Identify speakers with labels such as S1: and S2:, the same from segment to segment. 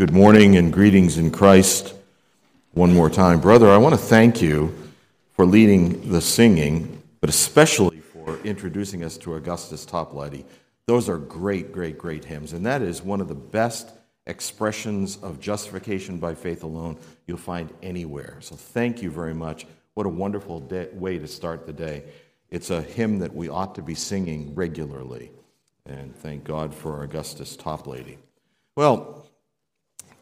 S1: Good morning and greetings in Christ one more time. Brother, I want to thank you for leading the singing, but especially for introducing us to Augustus Toplady. Those are great, great, great hymns, and that is one of the best expressions of justification by faith alone you'll find anywhere. So thank you very much. What a wonderful day, way to start the day. It's a hymn that we ought to be singing regularly. And thank God for Augustus Toplady. Well,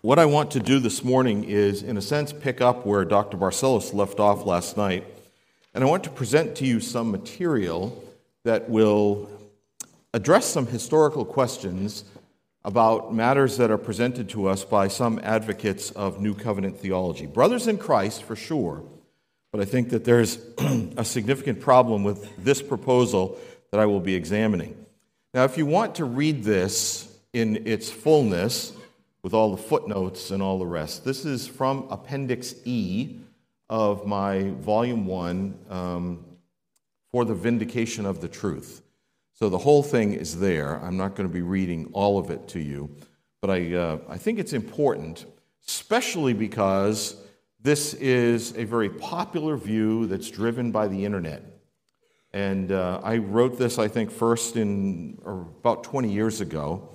S1: what I want to do this morning is, in a sense, pick up where Dr. Barcellos left off last night. And I want to present to you some material that will address some historical questions about matters that are presented to us by some advocates of New Covenant theology. Brothers in Christ, for sure, but I think that there's a significant problem with this proposal that I will be examining. Now, if you want to read this in its fullness, with all the footnotes and all the rest, this is from Appendix E of my Volume 1 um, for the Vindication of the Truth. So the whole thing is there. I'm not going to be reading all of it to you, but I, uh, I think it's important, especially because this is a very popular view that's driven by the internet. And uh, I wrote this, I think, first in about 20 years ago,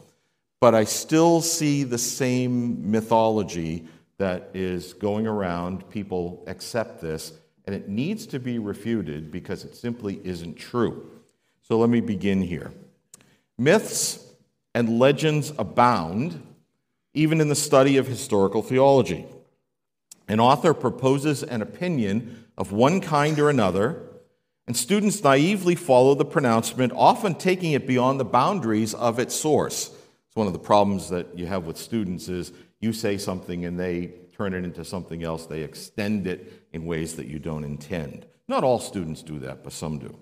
S1: but I still see the same mythology that is going around. People accept this, and it needs to be refuted because it simply isn't true. So let me begin here. Myths and legends abound, even in the study of historical theology. An author proposes an opinion of one kind or another, and students naively follow the pronouncement, often taking it beyond the boundaries of its source. It's one of the problems that you have with students is you say something and they turn it into something else. They extend it in ways that you don't intend. Not all students do that, but some do.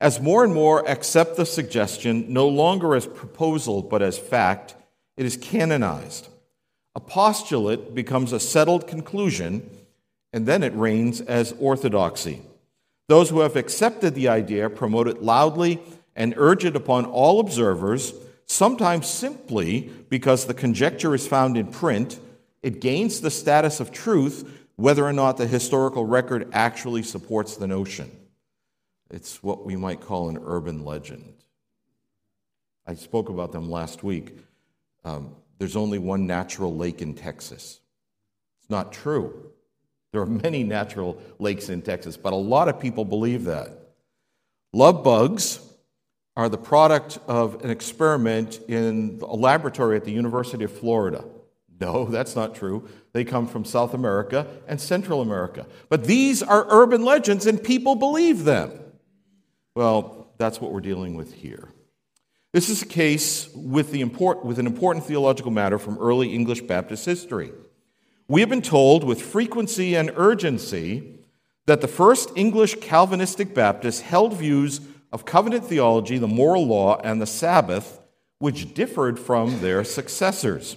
S1: As more and more accept the suggestion no longer as proposal but as fact, it is canonized. A postulate becomes a settled conclusion, and then it reigns as orthodoxy. Those who have accepted the idea promote it loudly and urge it upon all observers, sometimes simply because the conjecture is found in print. It gains the status of truth whether or not the historical record actually supports the notion. It's what we might call an urban legend. I spoke about them last week. Um, there's only one natural lake in Texas. It's not true. There are many natural lakes in Texas, but a lot of people believe that. Love bugs are the product of an experiment in a laboratory at the University of Florida. No, that's not true. They come from South America and Central America. But these are urban legends and people believe them. Well, that's what we're dealing with here. This is a case with, the import, with an important theological matter from early English Baptist history. We have been told with frequency and urgency that the first English Calvinistic Baptists held views of covenant theology, the moral law, and the Sabbath, which differed from their successors.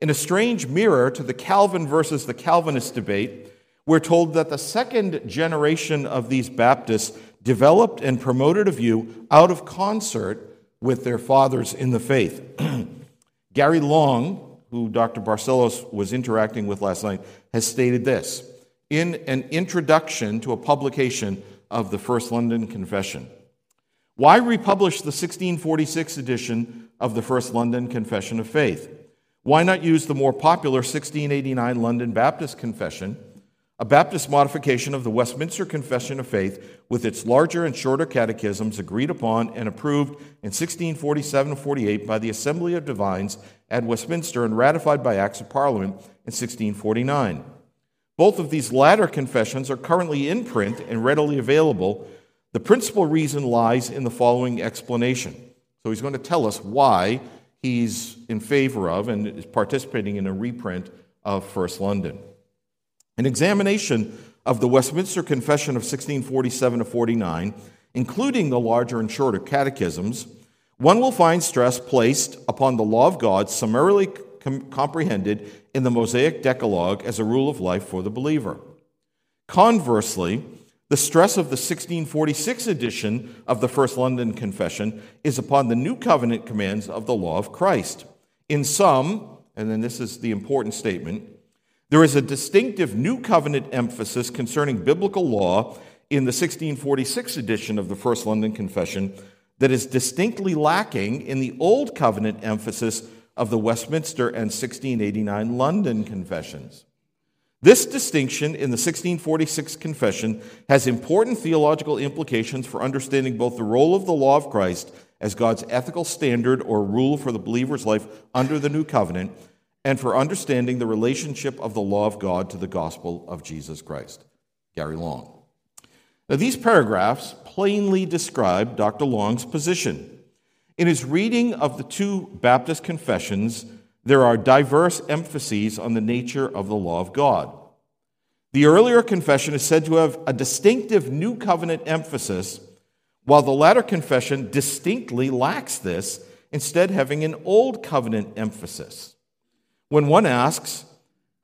S1: In a strange mirror to the Calvin versus the Calvinist debate, we're told that the second generation of these Baptists developed and promoted a view out of concert with their fathers in the faith. Gary Long, who Dr. Barcellos was interacting with last night, has stated this in an introduction to a publication of the First London Confession. Why republish the 1646 edition of the First London Confession of Faith? Why not use the more popular 1689 London Baptist Confession? a Baptist modification of the Westminster Confession of Faith with its larger and shorter catechisms agreed upon and approved in 1647 48 by the Assembly of Divines at Westminster and ratified by Acts of Parliament in 1649. Both of these latter confessions are currently in print and readily available. The principal reason lies in the following explanation. So he's going to tell us why he's in favor of and is participating in a reprint of First London. An examination of the Westminster Confession of 1647 to 49, including the larger and shorter catechisms, one will find stress placed upon the law of God summarily com- comprehended in the Mosaic Decalogue as a rule of life for the believer. Conversely, the stress of the 1646 edition of the First London Confession is upon the New Covenant commands of the law of Christ. In sum, and then this is the important statement there is a distinctive New Covenant emphasis concerning biblical law in the 1646 edition of the First London Confession that is distinctly lacking in the Old Covenant emphasis of the Westminster and 1689 London Confessions. This distinction in the 1646 Confession has important theological implications for understanding both the role of the law of Christ as God's ethical standard or rule for the believer's life under the new covenant, and for understanding the relationship of the law of God to the gospel of Jesus Christ. Gary Long. Now, these paragraphs plainly describe Dr. Long's position. In his reading of the two Baptist confessions, there are diverse emphases on the nature of the law of God. The earlier confession is said to have a distinctive new covenant emphasis, while the latter confession distinctly lacks this, instead, having an old covenant emphasis. When one asks,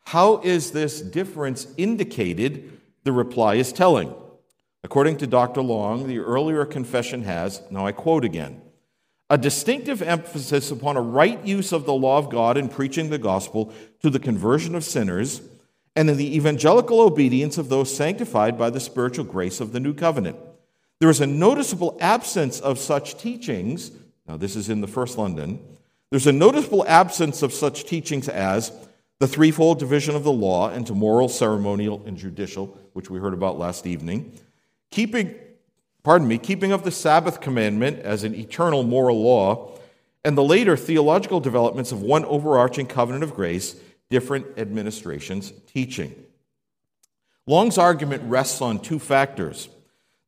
S1: How is this difference indicated? the reply is telling. According to Dr. Long, the earlier confession has, now I quote again, a distinctive emphasis upon a right use of the law of God in preaching the gospel to the conversion of sinners and in the evangelical obedience of those sanctified by the spiritual grace of the new covenant. There is a noticeable absence of such teachings. Now, this is in the First London. There's a noticeable absence of such teachings as the threefold division of the law into moral, ceremonial, and judicial, which we heard about last evening, keeping pardon me, keeping of the Sabbath commandment as an eternal moral law, and the later theological developments of one overarching covenant of grace, different administrations teaching. Long's argument rests on two factors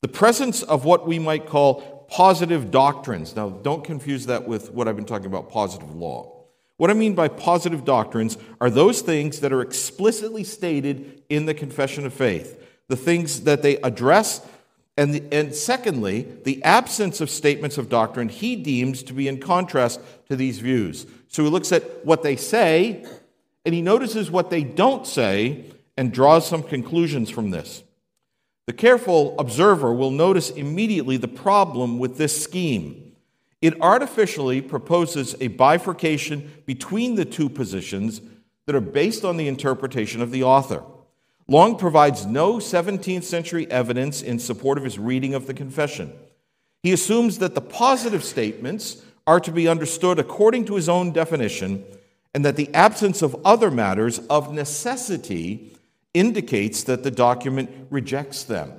S1: the presence of what we might call positive doctrines. Now, don't confuse that with what I've been talking about positive law. What I mean by positive doctrines are those things that are explicitly stated in the confession of faith, the things that they address and, and secondly, the absence of statements of doctrine he deems to be in contrast to these views. So he looks at what they say, and he notices what they don't say, and draws some conclusions from this. The careful observer will notice immediately the problem with this scheme. It artificially proposes a bifurcation between the two positions that are based on the interpretation of the author. Long provides no 17th century evidence in support of his reading of the confession. He assumes that the positive statements are to be understood according to his own definition, and that the absence of other matters of necessity indicates that the document rejects them.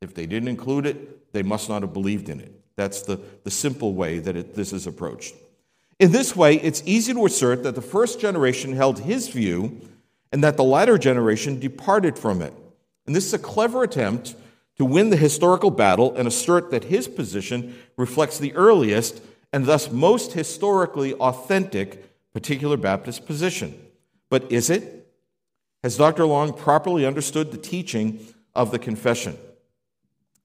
S1: If they didn't include it, they must not have believed in it. That's the, the simple way that it, this is approached. In this way, it's easy to assert that the first generation held his view and that the latter generation departed from it. And this is a clever attempt to win the historical battle and assert that his position reflects the earliest and thus most historically authentic particular Baptist position. But is it? Has Dr. Long properly understood the teaching of the confession?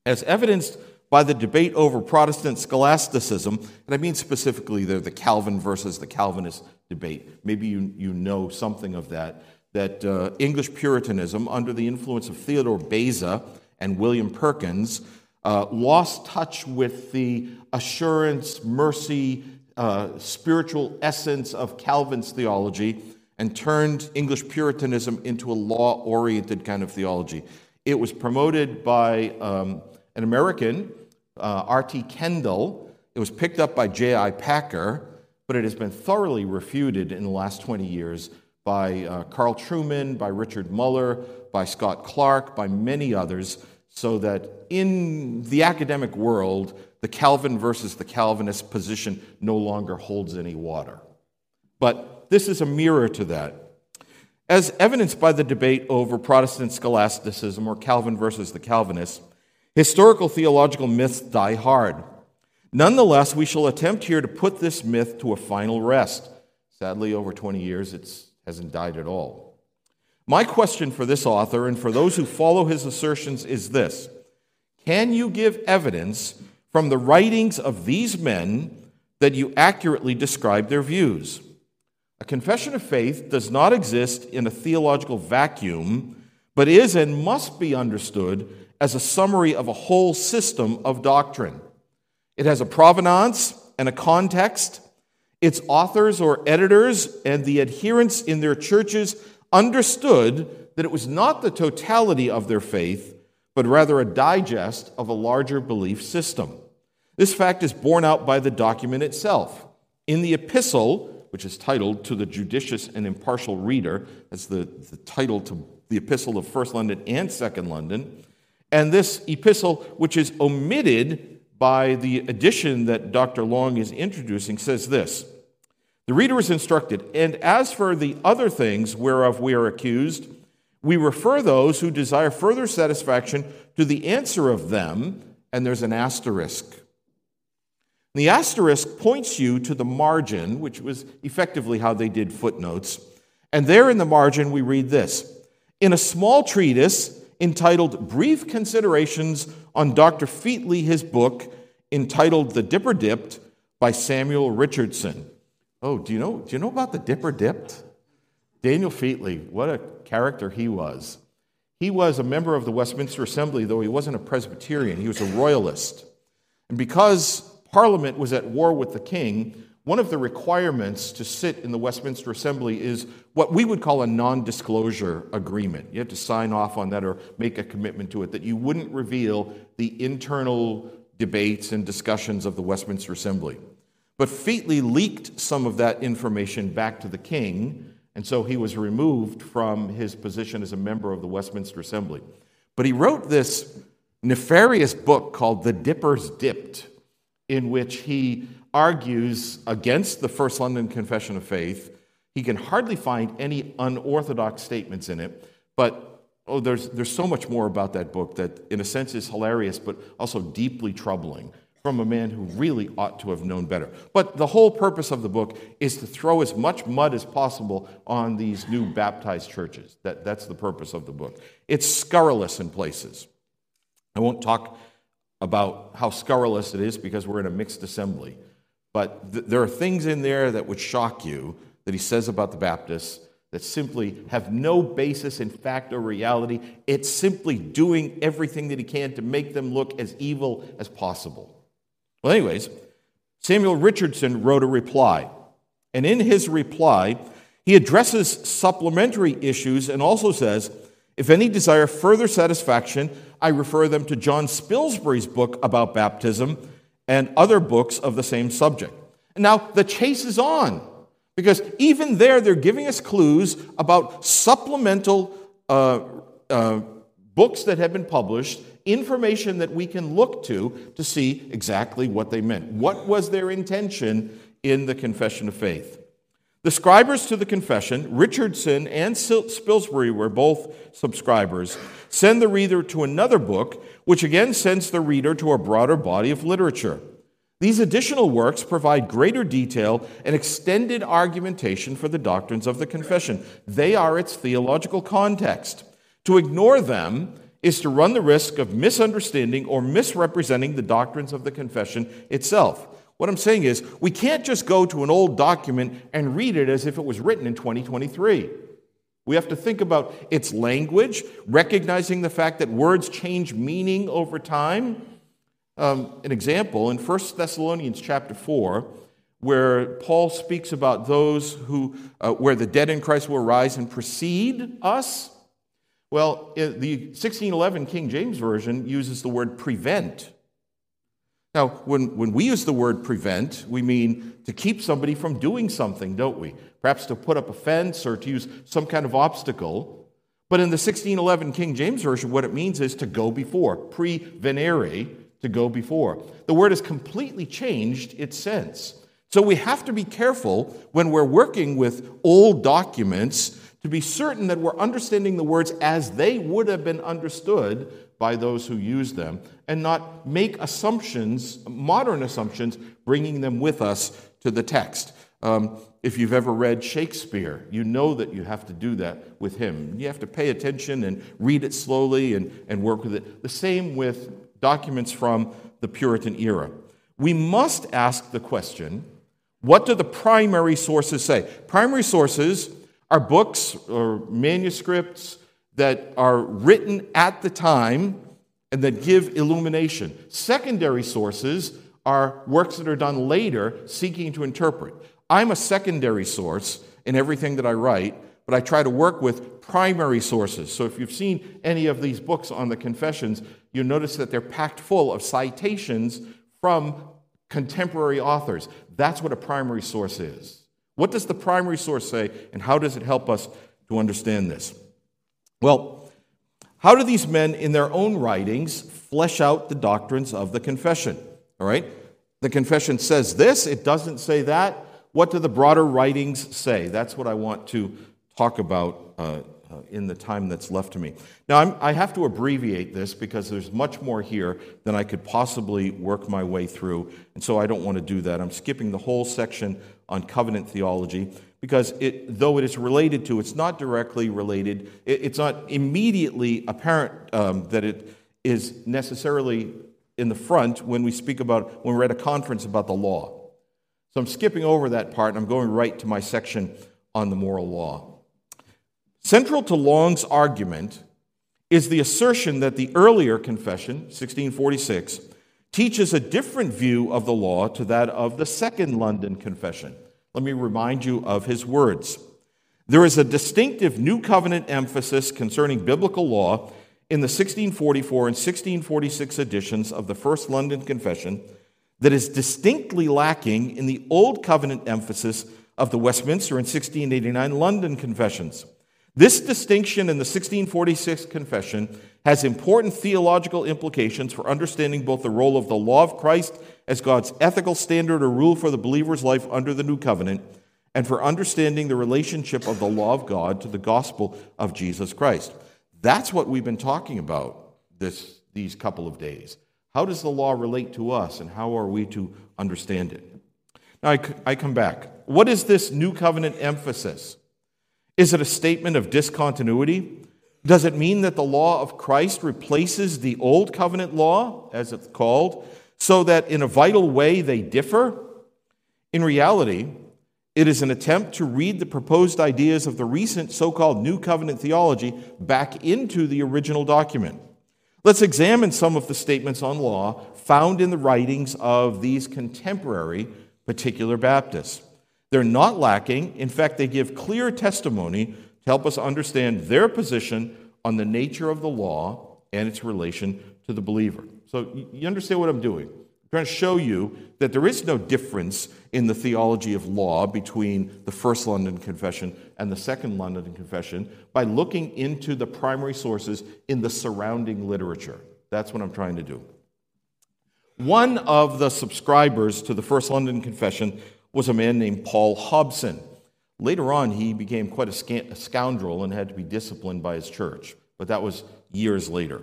S1: As evidenced by the debate over Protestant scholasticism, and I mean specifically the, the Calvin versus the Calvinist debate. Maybe you, you know something of that that uh, English Puritanism, under the influence of Theodore Beza and William Perkins, uh, lost touch with the assurance, mercy, uh, spiritual essence of Calvin's theology and turned English Puritanism into a law oriented kind of theology. It was promoted by um, an American, uh, R.T. Kendall. It was picked up by J.I. Packer, but it has been thoroughly refuted in the last 20 years by uh, Carl Trueman, by Richard Muller, by Scott Clark, by many others, so that in the academic world, the Calvin versus the Calvinist position no longer holds any water. But this is a mirror to that. As evidenced by the debate over Protestant scholasticism or Calvin versus the Calvinists, historical theological myths die hard. Nonetheless, we shall attempt here to put this myth to a final rest. Sadly, over 20 years, it's hasn't died at all. My question for this author and for those who follow his assertions is this Can you give evidence from the writings of these men that you accurately describe their views? A confession of faith does not exist in a theological vacuum, but is and must be understood as a summary of a whole system of doctrine. It has a provenance and a context Its authors or editors and the adherents in their churches understood that it was not the totality of their faith, but rather a digest of a larger belief system. This fact is borne out by the document itself. In the epistle, which is titled To the Judicious and Impartial Reader, that's the, the title to the epistle of First London and Second London, and this epistle, which is omitted by the addition that Dr. Long is introducing, says this The reader is instructed, and as for the other things whereof we are accused, we refer those who desire further satisfaction to the answer of them, and there's an asterisk. The asterisk points you to the margin, which was effectively how they did footnotes. And there in the margin, we read this In a small treatise entitled Brief Considerations on Dr. Featley, his book entitled The Dipper Dipped by Samuel Richardson. Oh, do you know, do you know about the Dipper Dipped? Daniel Featley, what a character he was. He was a member of the Westminster Assembly, though he wasn't a Presbyterian, he was a royalist. And because Parliament was at war with the king, one of the requirements to sit in the Westminster Assembly is what we would call a non disclosure agreement. You have to sign off on that or make a commitment to it that you wouldn't reveal the internal debates and discussions of the Westminster Assembly. But Featley leaked some of that information back to the king, and so he was removed from his position as a member of the Westminster Assembly. But he wrote this nefarious book called The Dippers Dipped, in which he argues against the First London Confession of Faith. He can hardly find any unorthodox statements in it, but oh, there's, there's so much more about that book that, in a sense, is hilarious, but also deeply troubling from a man who really ought to have known better. But the whole purpose of the book is to throw as much mud as possible on these new baptized churches. That, that's the purpose of the book. It's scurrilous in places. I won't talk about how scurrilous it is because we're in a mixed assembly. But th- there are things in there that would shock you that he says about the Baptists that simply have no basis in fact or reality. It's simply doing everything that he can to make them look as evil as possible. Well, anyways, Samuel Richardson wrote a reply. And in his reply, he addresses supplementary issues and also says, if any desire further satisfaction, I refer them to John Spilsbury's book about baptism and other books of the same subject. Now, the chase is on because even there, they're giving us clues about supplemental uh, uh, books that have been published, information that we can look to to see exactly what they meant. What was their intention in the Confession of Faith? The scribers to the confession, Richardson and Spilsbury were both subscribers, send the reader to another book, which again sends the reader to a broader body of literature. These additional works provide greater detail and extended argumentation for the doctrines of the confession. They are its theological context. To ignore them is to run the risk of misunderstanding or misrepresenting the doctrines of the confession itself. What I'm saying is, we can't just go to an old document and read it as if it was written in 2023. We have to think about its language, recognizing the fact that words change meaning over time. Um, an example in 1 Thessalonians chapter 4, where Paul speaks about those who, uh, where the dead in Christ will rise and precede us. Well, the 1611 King James Version uses the word prevent now, when, when we use the word prevent, we mean to keep somebody from doing something, don't we? Perhaps to put up a fence or to use some kind of obstacle. But in the 1611 King James Version, what it means is to go before, praevenire, to go before. The word has completely changed its sense. So we have to be careful when we're working with old documents to be certain that we're understanding the words as they would have been understood by those who use them and not make assumptions, modern assumptions, bringing them with us to the text. Um, if you've ever read Shakespeare, you know that you have to do that with him. You have to pay attention and read it slowly and, and work with it. The same with documents from the Puritan era. We must ask the question what do the primary sources say? Primary sources are books or manuscripts that are written at the time and that give illumination. Secondary sources are works that are done later seeking to interpret. I'm a secondary source in everything that I write, but I try to work with primary sources. So if you've seen any of these books on the confessions, you'll notice that they're packed full of citations from contemporary authors. That's what a primary source is. What does the primary source say, and how does it help us to understand this? Well, how do these men, in their own writings, flesh out the doctrines of the confession? All right? The confession says this, it doesn't say that. What do the broader writings say? That's what I want to talk about uh, uh, in the time that's left to me. Now, I'm, i have to abbreviate this because there's much more here than I could possibly work my way through, and so I don't want to do that. I'm skipping the whole section on covenant theology because it, though it is related to, it's not directly related. It, it's not immediately apparent um, that it is necessarily in the front when we speak about, when we're at a conference about the law. So I'm skipping over that part and I'm going right to my section on the moral law. Central to Long's argument is the assertion that the earlier confession, 1646, teaches a different view of the law to that of the Second London Confession. Let me remind you of his words. There is a distinctive New Covenant emphasis concerning biblical law in the 1644 and 1646 editions of the First London Confession that is distinctly lacking in the Old Covenant emphasis of the Westminster and 1689 London Confessions. This distinction in the 1646 Confession has important theological implications for understanding both the role of the law of Christ as God's ethical standard or rule for the believer's life under the new covenant, and for understanding the relationship of the law of God to the gospel of Jesus Christ. That's what we've been talking about this, these couple of days. How does the law relate to us, and how are we to understand it? Now, I, I come back. What is this new covenant emphasis? Is it a statement of discontinuity? Does it mean that the law of Christ replaces the old covenant law, as it's called, so that in a vital way they differ? In reality, it is an attempt to read the proposed ideas of the recent so called New Covenant theology back into the original document. Let's examine some of the statements on law found in the writings of these contemporary particular Baptists. They're not lacking. In fact, they give clear testimony help us understand their position on the nature of the law and its relation to the believer. So, you understand what I'm doing? I'm trying to show you that there is no difference in the theology of law between the First London Confession and the Second London Confession by looking into the primary sources in the surrounding literature. That's what I'm trying to do. One of the subscribers to the First London Confession was a man named Paul Hobson. Later on, he became quite a scoundrel and had to be disciplined by his church, but that was years later.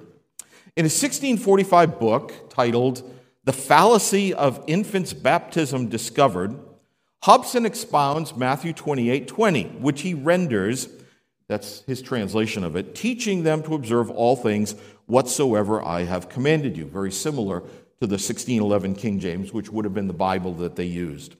S1: In a 1645 book titled The Fallacy of Infants' Baptism Discovered, Hobson expounds Matthew 28 20, which he renders, that's his translation of it, teaching them to observe all things whatsoever I have commanded you. Very similar to the 1611 King James, which would have been the Bible that they used.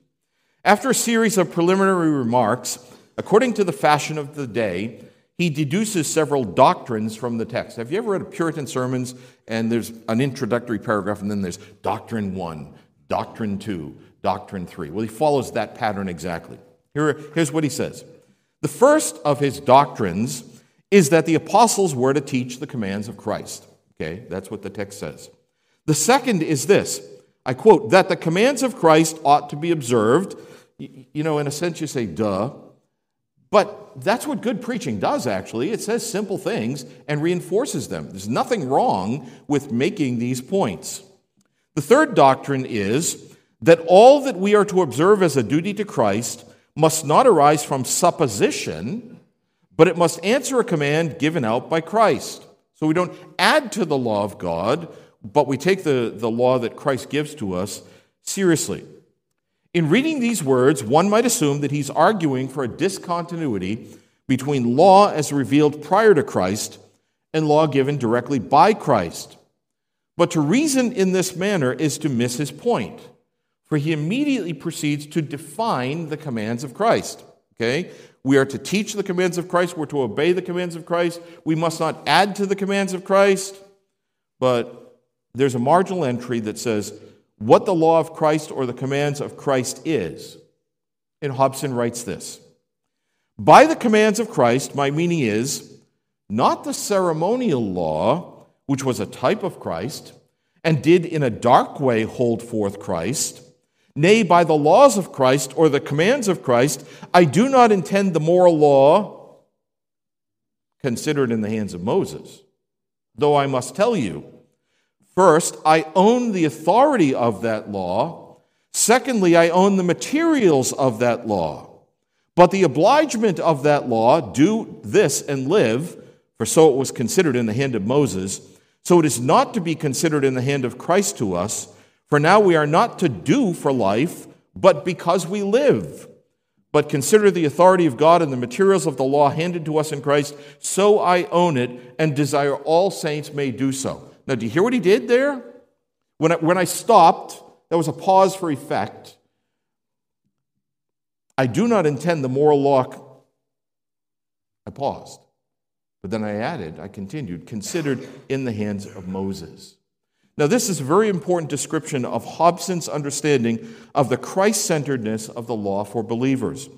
S1: After a series of preliminary remarks, according to the fashion of the day, he deduces several doctrines from the text. Have you ever read a Puritan sermons and there's an introductory paragraph and then there's doctrine one, doctrine two, doctrine three? Well, he follows that pattern exactly. Here, here's what he says The first of his doctrines is that the apostles were to teach the commands of Christ. Okay, that's what the text says. The second is this I quote, that the commands of Christ ought to be observed you know, in a sense, you say, duh. But that's what good preaching does, actually. It says simple things and reinforces them. There's nothing wrong with making these points. The third doctrine is that all that we are to observe as a duty to Christ must not arise from supposition, but it must answer a command given out by Christ. So we don't add to the law of God, but we take the, the law that Christ gives to us seriously. In reading these words, one might assume that he's arguing for a discontinuity between law as revealed prior to Christ and law given directly by Christ. But to reason in this manner is to miss his point, for he immediately proceeds to define the commands of Christ. Okay? We are to teach the commands of Christ, we're to obey the commands of Christ. We must not add to the commands of Christ, but there's a marginal entry that says what the law of Christ or the commands of Christ is. And Hobson writes this By the commands of Christ, my meaning is not the ceremonial law, which was a type of Christ, and did in a dark way hold forth Christ. Nay, by the laws of Christ or the commands of Christ, I do not intend the moral law considered in the hands of Moses. Though I must tell you, first, I own the authority of that law. Secondly, I own the materials of that law. But the obligement of that law, do this and live, for so it was considered in the hand of Moses, so it is not to be considered in the hand of Christ to us, for now we are not to do for life, but because we live. But consider the authority of God and the materials of the law handed to us in Christ, so I own it and desire all saints may do so. Now, do you hear what he did there? When I, when I stopped, there was a pause for effect. I do not intend the moral law. I paused. But then I added, I continued, considered in the hands of Moses. Now, this is a very important description of Hobson's understanding of the Christ centeredness of the law for believers.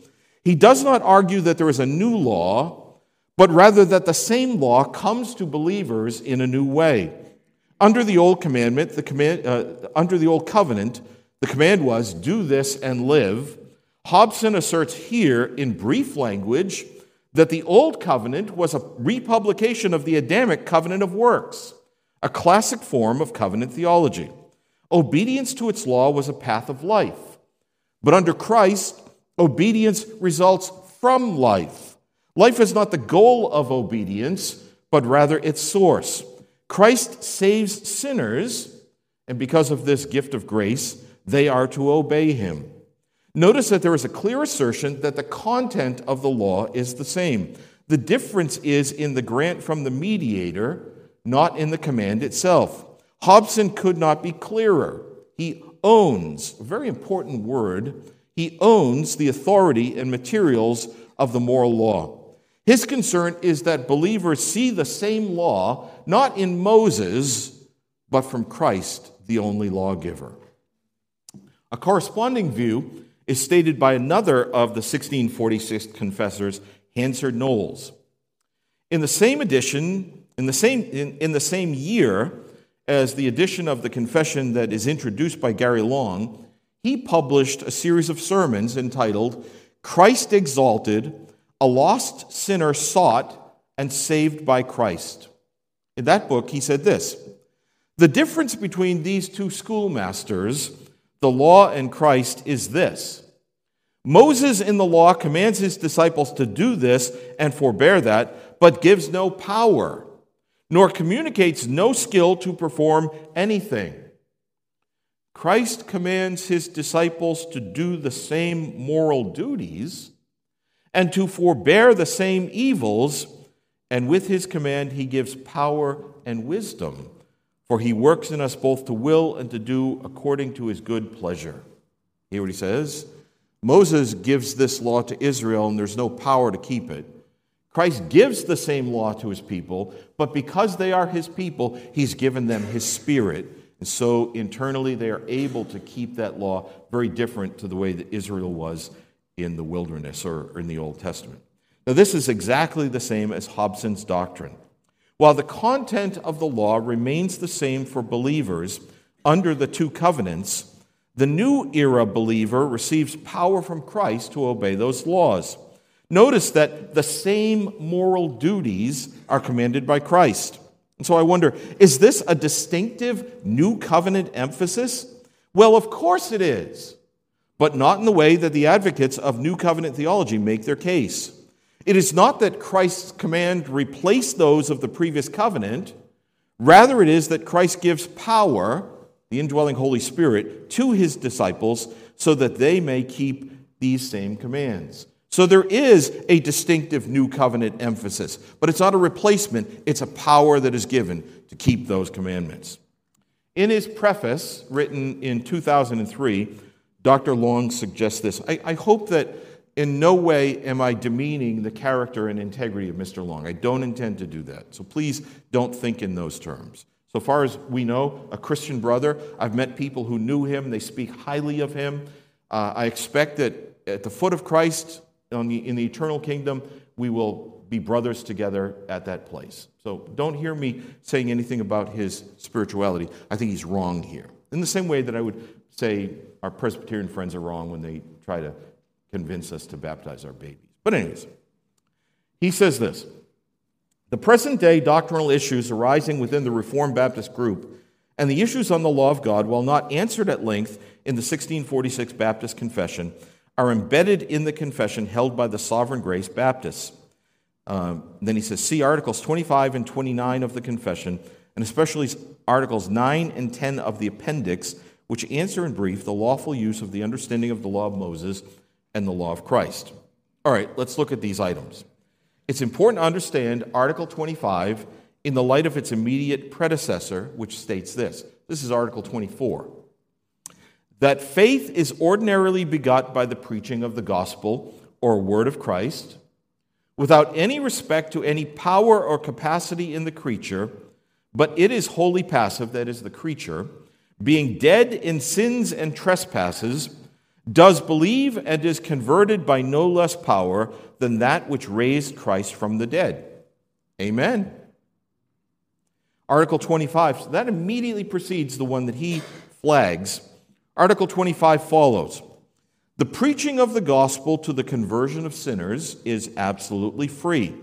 S1: He does not argue that there is a new law, but rather that the same law comes to believers in a new way. Under the old commandment, the command, uh, under the old covenant, the command was, do this and live. Hobson asserts here in brief language that the Old Covenant was a republication of the Adamic covenant of works, a classic form of covenant theology. Obedience to its law was a path of life. But under Christ, obedience results from life. Life is not the goal of obedience, but rather its source. Christ saves sinners, and because of this gift of grace, they are to obey him. Notice that there is a clear assertion that the content of the law is the same. The difference is in the grant from the mediator, not in the command itself. Hobson could not be clearer. He owns, a very important word, he owns the authority and materials of the moral law. His concern is that believers see the same law not in Moses, but from Christ, the only lawgiver. A corresponding view is stated by another of the 1646 confessors, Hanserd Knollys. In the same edition, in the same, in, in the same year as the edition of the confession that is introduced by Gary Long, he published a series of sermons entitled Christ Exalted, a Lost Sinner Sought and Saved by Christ. In that book, he said this The difference between these two schoolmasters the law and Christ is this Moses in the law commands his disciples to do this and forbear that, but gives no power, nor communicates no skill to perform anything. Christ commands his disciples to do the same moral duties and to forbear the same evils, and with his command, he gives power and wisdom. For he works in us both to will and to do according to his good pleasure. Hear what he says? Moses gives this law to Israel, and there's no power to keep it. Christ gives the same law to his people, but because they are his people, he's given them his spirit. And so internally, they are able to keep that law very different to the way that Israel was in the wilderness or in the Old Testament. Now, this is exactly the same as Hobson's doctrine. While the content of the law remains the same for believers under the two covenants, the new era believer receives power from Christ to obey those laws. Notice that the same moral duties are commanded by Christ. And so I wonder is this a distinctive new covenant emphasis? Well, of course it is, but not in the way that the advocates of new covenant theology make their case. It is not that Christ's command replaced those of the previous covenant. Rather, it is that Christ gives power, the indwelling Holy Spirit, to his disciples so that they may keep these same commands. So there is a distinctive new covenant emphasis, but it's not a replacement, it's a power that is given to keep those commandments. In his preface, written in 2003, Dr. Long suggests this. I, I hope that in no way am I demeaning the character and integrity of Mr. Long. I don't intend to do that. So please don't think in those terms. So far as we know, a Christian brother, I've met people who knew him, they speak highly of him. Uh, I expect that at the foot of Christ the, in the eternal kingdom, we will be brothers together at that place. So don't hear me saying anything about his spirituality. I think he's wrong here. In the same way that I would say our Presbyterian friends are wrong when they try to convince us to baptize our babies. But, anyways, he says this The present day doctrinal issues arising within the Reformed Baptist group and the issues on the law of God, while not answered at length in the 1646 Baptist Confession, are embedded in the confession held by the Sovereign Grace Baptists. Um, then he says, see Articles 25 and 29 of the confession, and especially Articles 9 and 10 of the appendix, which answer in brief the lawful use of the understanding of the law of Moses and the law of Christ. All right, let's look at these items. It's important to understand Article 25 in the light of its immediate predecessor, which states this. This is Article 24 that faith is ordinarily begot by the preaching of the gospel or word of Christ, without any respect to any power or capacity in the creature, but it is wholly passive, that is, the creature, being dead in sins and trespasses, does believe and is converted by no less power than that which raised Christ from the dead. Amen. Article 25, so that immediately precedes the one that he flags Article 25 follows The preaching of the gospel to the conversion of sinners is absolutely free,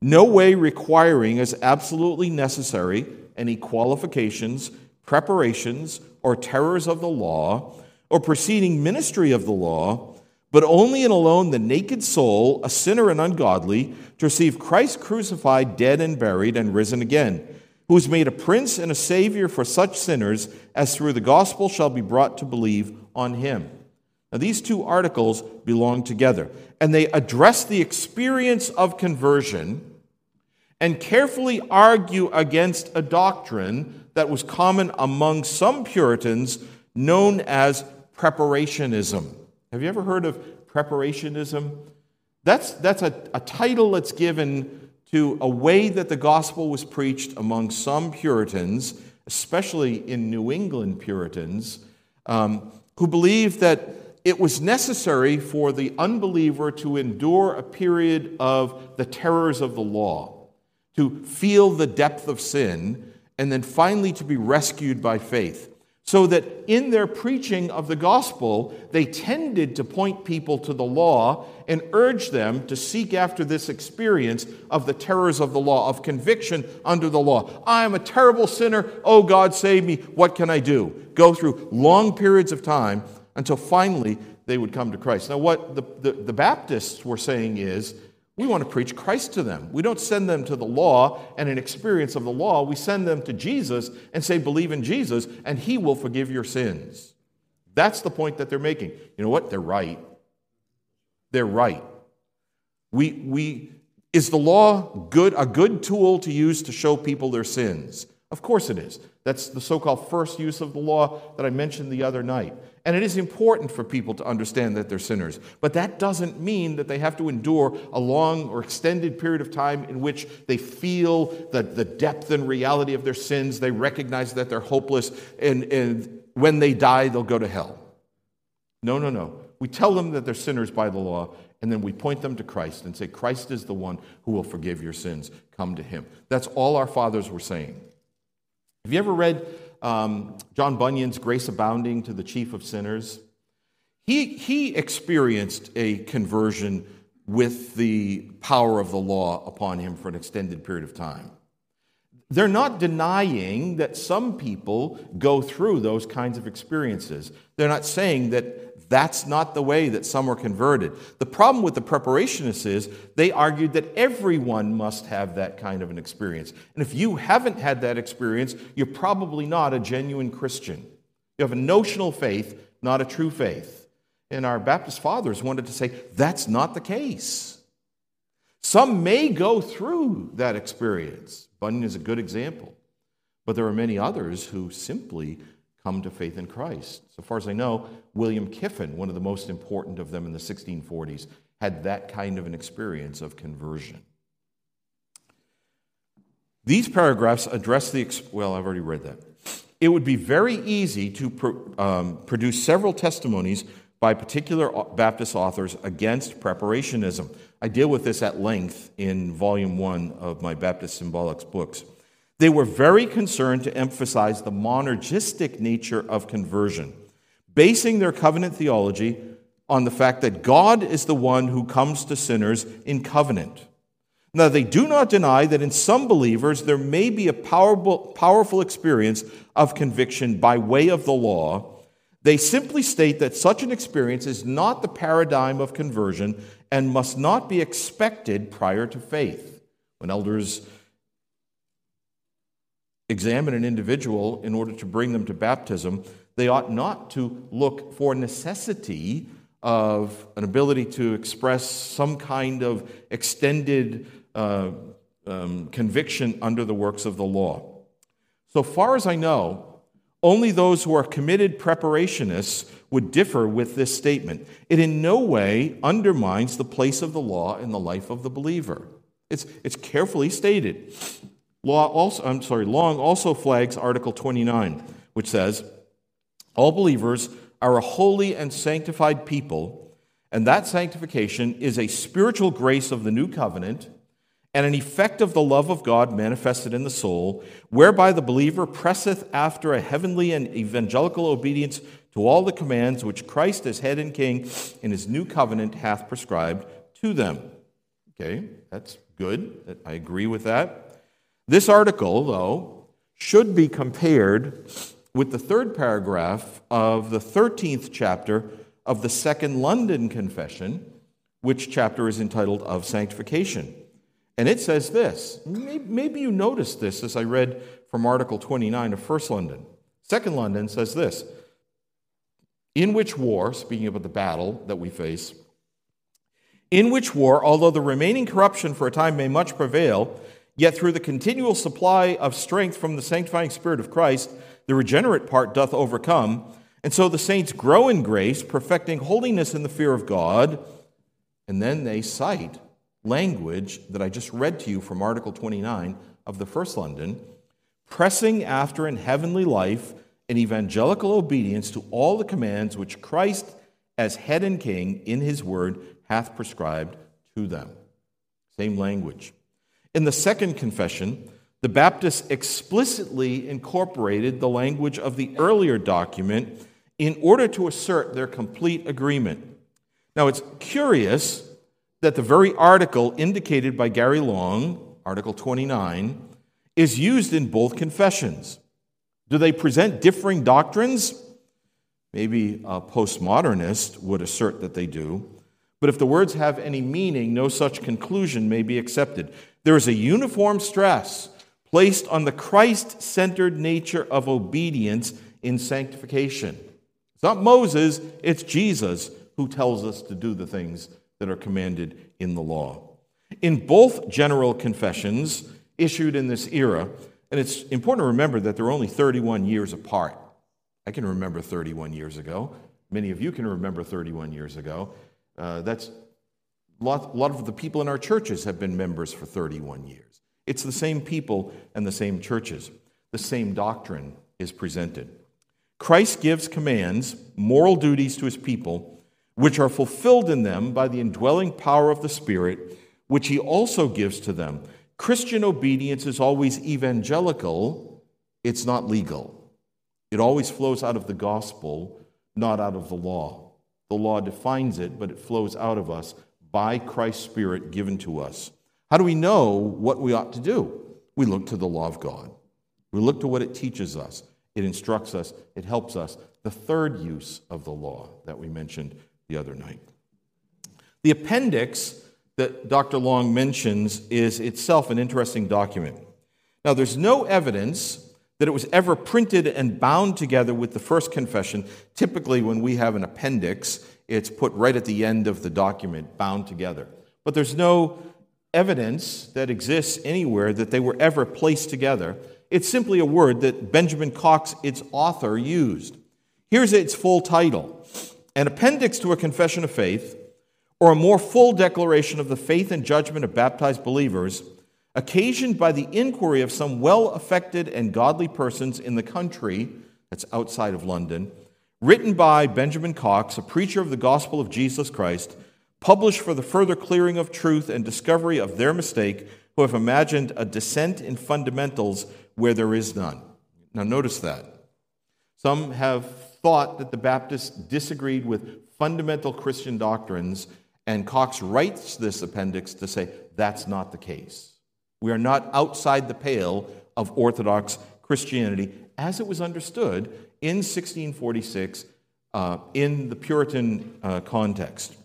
S1: no way requiring as absolutely necessary any qualifications, preparations, or terrors of the law, or preceding ministry of the law, but only and alone the naked soul, a sinner and ungodly, to receive Christ crucified, dead and buried, and risen again who is made a prince and a savior for such sinners as through the gospel shall be brought to believe on him. Now, these two articles belong together, and they address the experience of conversion and carefully argue against a doctrine that was common among some Puritans known as preparationism. Have you ever heard of preparationism? That's, that's a, a title that's given to a way that the gospel was preached among some Puritans, especially in New England Puritans, um, who believed that it was necessary for the unbeliever to endure a period of the terrors of the law, to feel the depth of sin, and then finally to be rescued by faith. So that in their preaching of the gospel, they tended to point people to the law and urge them to seek after this experience of the terrors of the law, of conviction under the law. I am a terrible sinner. Oh, God, save me. What can I do? Go through long periods of time until finally they would come to Christ. Now, what the, the, the Baptists were saying is, we want to preach Christ to them. We don't send them to the law and an experience of the law. We send them to Jesus and say, believe in Jesus, and he will forgive your sins. That's the point that they're making. You know what? They're right. They're right. We, we, is the law good, a good tool to use to show people their sins? Of course it is. That's the so called first use of the law that I mentioned the other night. And it is important for people to understand that they're sinners. But that doesn't mean that they have to endure a long or extended period of time in which they feel the, the depth and reality of their sins. They recognize that they're hopeless. And, and when they die, they'll go to hell. No, no, no. We tell them that they're sinners by the law, and then we point them to Christ and say, Christ is the one who will forgive your sins. Come to him. That's all our fathers were saying. Have you ever read um, John Bunyan's Grace Abounding to the Chief of Sinners. He, he experienced a conversion with the power of the law upon him for an extended period of time. They're not denying that some people go through those kinds of experiences. They're not saying that that's not the way that some are converted. The problem with the preparationists is they argued that everyone must have that kind of an experience. And if you haven't had that experience, you're probably not a genuine Christian. You have a notional faith, not a true faith. And our Baptist fathers wanted to say that's not the case. Some may go through that experience. Bunyan is a good example. But there are many others who simply come to faith in Christ. So far as I know, William Kiffin, one of the most important of them in the 1640s, had that kind of an experience of conversion. These paragraphs address the, well, I've already read that. It would be very easy to um, produce several testimonies by particular Baptist authors against preparationism. I deal with this at length in volume one of my Baptist Symbolics books. They were very concerned to emphasize the monergistic nature of conversion, basing their covenant theology on the fact that God is the one who comes to sinners in covenant. Now, they do not deny that in some believers there may be a powerful, powerful experience of conviction by way of the law. They simply state that such an experience is not the paradigm of conversion and must not be expected prior to faith. When elders examine an individual in order to bring them to baptism, they ought not to look for necessity of an ability to express some kind of extended uh, um, conviction under the works of the law. So far as I know, only those who are committed preparationists would differ with this statement. It in no way undermines the place of the law in the life of the believer. It's, it's carefully stated. Law also, I'm sorry, Long also flags Article 29, which says, All believers are a holy and sanctified people, and that sanctification is a spiritual grace of the new covenant and an effect of the love of God manifested in the soul, whereby the believer presseth after a heavenly and evangelical obedience to all the commands which Christ as head and king in his new covenant hath prescribed to them. Okay, that's good. I agree with that. This article, though, should be compared with the third paragraph of the 13th chapter of the Second London Confession, which chapter is entitled Of Sanctification. And it says this maybe you noticed this as I read from Article 29 of First London. Second London says this In which war, speaking about the battle that we face, in which war, although the remaining corruption for a time may much prevail, yet through the continual supply of strength from the sanctifying Spirit of Christ, the regenerate part doth overcome. And so the saints grow in grace, perfecting holiness in the fear of God. And then they cite language that I just read to you from Article 29 of the First London, pressing after in heavenly life an evangelical obedience to all the commands which Christ, as head and king in his word, hath prescribed to them. Same language. In the second confession, the Baptists explicitly incorporated the language of the earlier document in order to assert their complete agreement. Now, it's curious that the very article indicated by Gary Long, Article 29, is used in both confessions. Do they present differing doctrines? Maybe a postmodernist would assert that they do. But if the words have any meaning, no such conclusion may be accepted. There is a uniform stress placed on the Christ centered nature of obedience in sanctification. It's not Moses, it's Jesus who tells us to do the things that are commanded in the law. In both general confessions issued in this era, and it's important to remember that they're only 31 years apart. I can remember 31 years ago. Many of you can remember 31 years ago. Uh, that's a lot, lot of the people in our churches have been members for 31 years. It's the same people and the same churches. The same doctrine is presented. Christ gives commands, moral duties to his people which are fulfilled in them by the indwelling power of the Spirit, which He also gives to them. Christian obedience is always evangelical, it's not legal. It always flows out of the gospel, not out of the law. The law defines it, but it flows out of us by Christ's Spirit given to us. How do we know what we ought to do? We look to the law of God. We look to what it teaches us. It instructs us, it helps us. The third use of the law that we mentioned the other night. The appendix that Dr. Long mentions is itself an interesting document. Now, there's no evidence that it was ever printed and bound together with the first confession. Typically, when we have an appendix, it's put right at the end of the document, bound together. But there's no evidence that exists anywhere that they were ever placed together. It's simply a word that Benjamin Cox, its author, used. Here's its full title an appendix to a confession of faith, or a more full declaration of the faith and judgment of baptized believers, occasioned by the inquiry of some well affected and godly persons in the country that's outside of London, written by Benjamin Cox, a preacher of the gospel of Jesus Christ, published for the further clearing of truth and discovery of their mistake, who have imagined a descent in fundamentals where there is none. Now, notice that. Some have thought that the Baptists disagreed with fundamental Christian doctrines, and Cox writes this appendix to say that's not the case. We are not outside the pale of Orthodox Christianity as it was understood in 1646 uh, in the Puritan uh, context.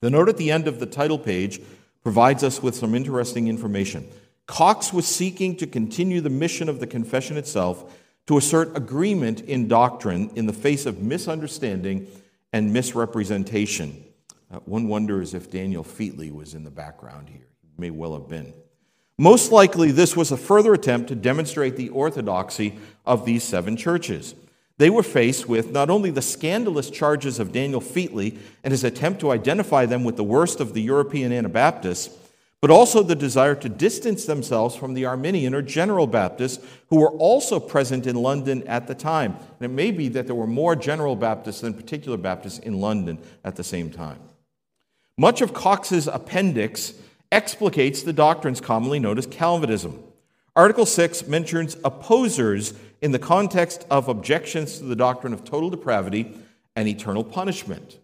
S1: The note at the end of the title page provides us with some interesting information. Cox was seeking to continue the mission of the confession itself to assert agreement in doctrine in the face of misunderstanding and misrepresentation. Uh, one wonders if Daniel Featley was in the background here. He may well have been. Most likely, this was a further attempt to demonstrate the orthodoxy of these seven churches. They were faced with not only the scandalous charges of Daniel Featley and his attempt to identify them with the worst of the European Anabaptists, but also the desire to distance themselves from the Arminian or General Baptists who were also present in London at the time. And it may be that there were more General Baptists than particular Baptists in London at the same time. Much of Cox's appendix explicates the doctrines commonly known as Calvinism. Article 6 mentions opposers in the context of objections to the doctrine of total depravity and eternal punishment.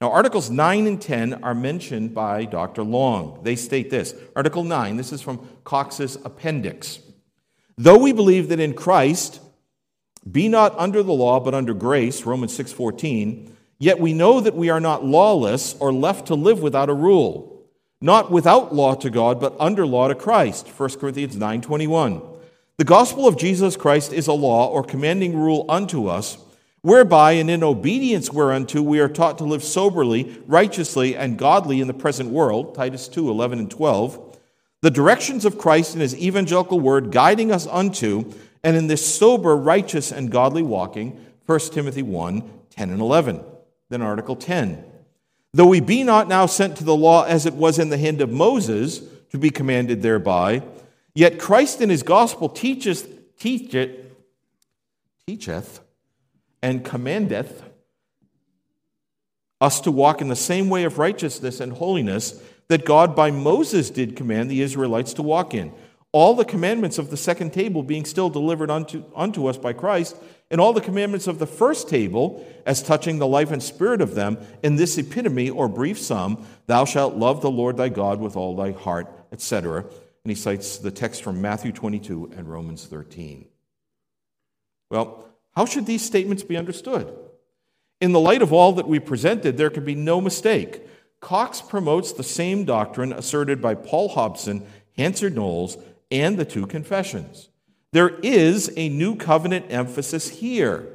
S1: Now, Articles 9 and 10 are mentioned by Dr. Long. They state this Article 9, this is from Cox's appendix. Though we believe that in Christ, be not under the law, but under grace, Romans 6:14, yet we know that we are not lawless or left to live without a rule not without law to God, but under law to Christ. 1 Corinthians 9:21. The gospel of Jesus Christ is a law or commanding rule unto us, whereby and in obedience whereunto we are taught to live soberly, righteously, and godly in the present world. Titus 2, 11 and 12. The directions of Christ in his evangelical word guiding us unto, and in this sober, righteous, and godly walking. 1 Timothy 1, 10 and 11. Then Article 10. Though we be not now sent to the law as it was in the hand of Moses, to be commanded thereby, yet Christ in his gospel teacheth, teacheth, teacheth and commandeth us to walk in the same way of righteousness and holiness that God by Moses did command the Israelites to walk in. All the commandments of the second table being still delivered unto, unto us by Christ, and all the commandments of the first table as touching the life and spirit of them in this epitome or brief sum thou shalt love the lord thy god with all thy heart etc and he cites the text from matthew 22 and romans 13 well how should these statements be understood? In the light of all that we presented there can be no mistake. Cox promotes the same doctrine asserted by paul hobson Hanserd Knollys and the two confessions there is a new covenant emphasis here,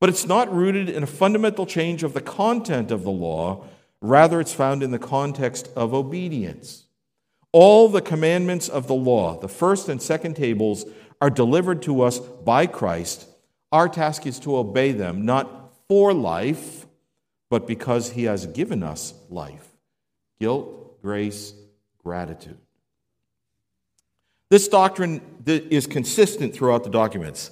S1: but it's not rooted in a fundamental change of the content of the law. Rather, it's found in the context of obedience. All the commandments of the law, the first and second tables, are delivered to us by Christ. Our task is to obey them, not for life, but because He has given us life. Guilt, grace, gratitude. This doctrine is consistent throughout the documents.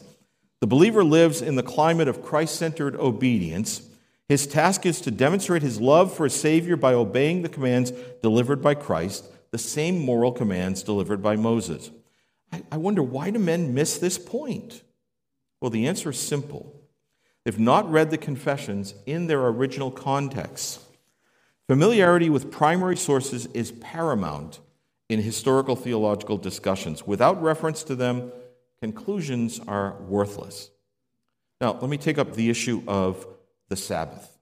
S1: The believer lives in the climate of Christ centered obedience. His task is to demonstrate his love for his Savior by obeying the commands delivered by Christ, the same moral commands delivered by Moses. I wonder why do men miss this point? Well, the answer is simple. They've not read the confessions in their original context. Familiarity with primary sources is paramount in historical theological discussions. Without reference to them, conclusions are worthless. Now, let me take up the issue of the Sabbath.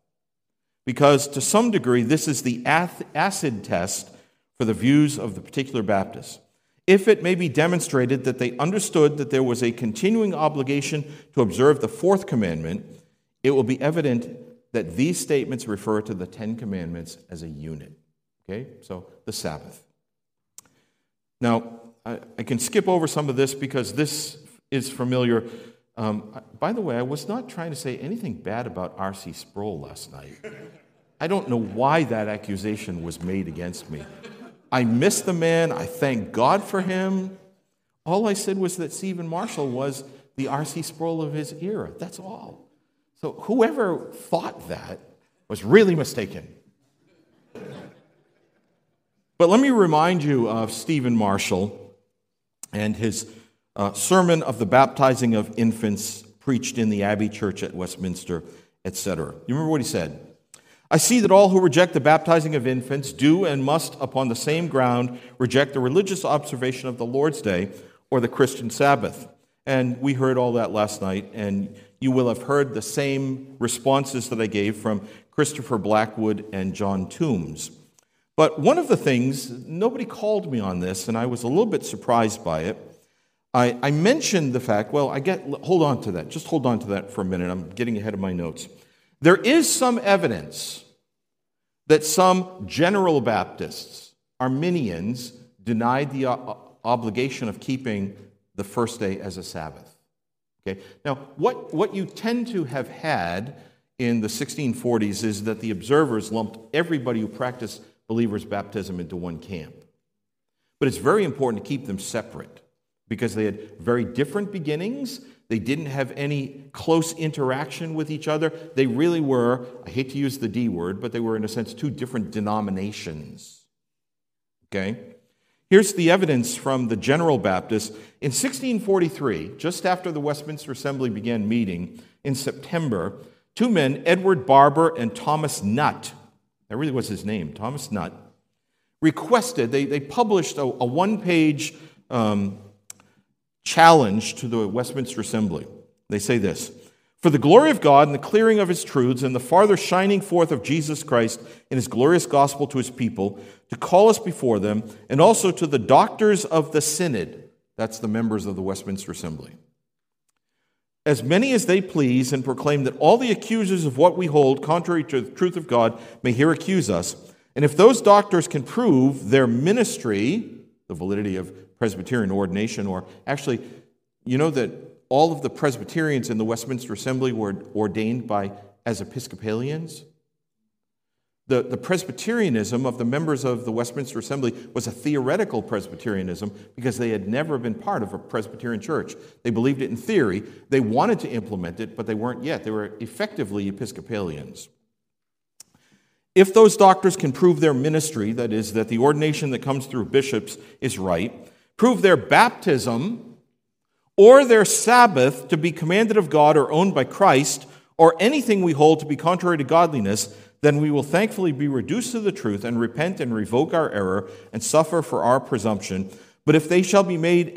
S1: Because to some degree, this is the acid test for the views of the particular Baptists. If it may be demonstrated that they understood that there was a continuing obligation to observe the fourth commandment, it will be evident that these statements refer to the Ten Commandments as a unit. Okay? So, the Sabbath. Now, I, I can skip over some of this because this is familiar. Um, by the way, I was not trying to say anything bad about R.C. Sproul last night. I don't know why that accusation was made against me. I miss the man. I thank God for him. All I said was that Stephen Marshall was the R.C. Sproul of his era. That's all. So whoever thought that was really mistaken. But let me remind you of Stephen Marshall and his uh, sermon of the baptizing of infants preached in the Abbey Church at Westminster, etc. You remember what he said? I see that all who reject the baptizing of infants do and must, upon the same ground, reject the religious observation of the Lord's Day or the Christian Sabbath. And we heard all that last night, and you will have heard the same responses that I gave from Christopher Blackwood and John Tombes. But one of the things, nobody called me on this, and I was a little bit surprised by it. I, I, mentioned the fact, well, I get, hold on to that. Just hold on to that for a minute. I'm getting ahead of my notes. There is some evidence that some general Baptists, Arminians, denied the uh, obligation of keeping the first day as a Sabbath. Okay? Now, what, what you tend to have had in the 1640s is that the observers lumped everybody who practiced believers' baptism into one camp. But it's very important to keep them separate because they had very different beginnings. They didn't have any close interaction with each other. They really were, I hate to use the D word, but they were, in a sense, two different denominations. Okay? Here's the evidence from the General Baptist. In 1643, just after the Westminster Assembly began meeting in September, two men, Edward Barber and Thomas Nutt, that really was his name, Thomas Nutt, requested, they, they published a, a one page um, challenge to the Westminster Assembly. They say this For the glory of God and the clearing of his truths and the farther shining forth of Jesus Christ in his glorious gospel to his people, to call us before them, and also to the doctors of the synod, that's the members of the Westminster Assembly as many as they please and proclaim that all the accusers of what we hold contrary to the truth of God may here accuse us. And if those doctors can prove their ministry, the validity of Presbyterian ordination, or actually, you know that all of the Presbyterians in the Westminster Assembly were ordained by as Episcopalians? The, the Presbyterianism of the members of the Westminster Assembly was a theoretical Presbyterianism because they had never been part of a Presbyterian church. They believed it in theory. They wanted to implement it, but they weren't yet. They were effectively Episcopalians. If those doctors can prove their ministry, that is, that the ordination that comes through bishops is right, prove their baptism or their Sabbath to be commanded of God or owned by Christ, or anything we hold to be contrary to godliness, then we will thankfully be reduced to the truth and repent and revoke our error and suffer for our presumption. But if they shall be made,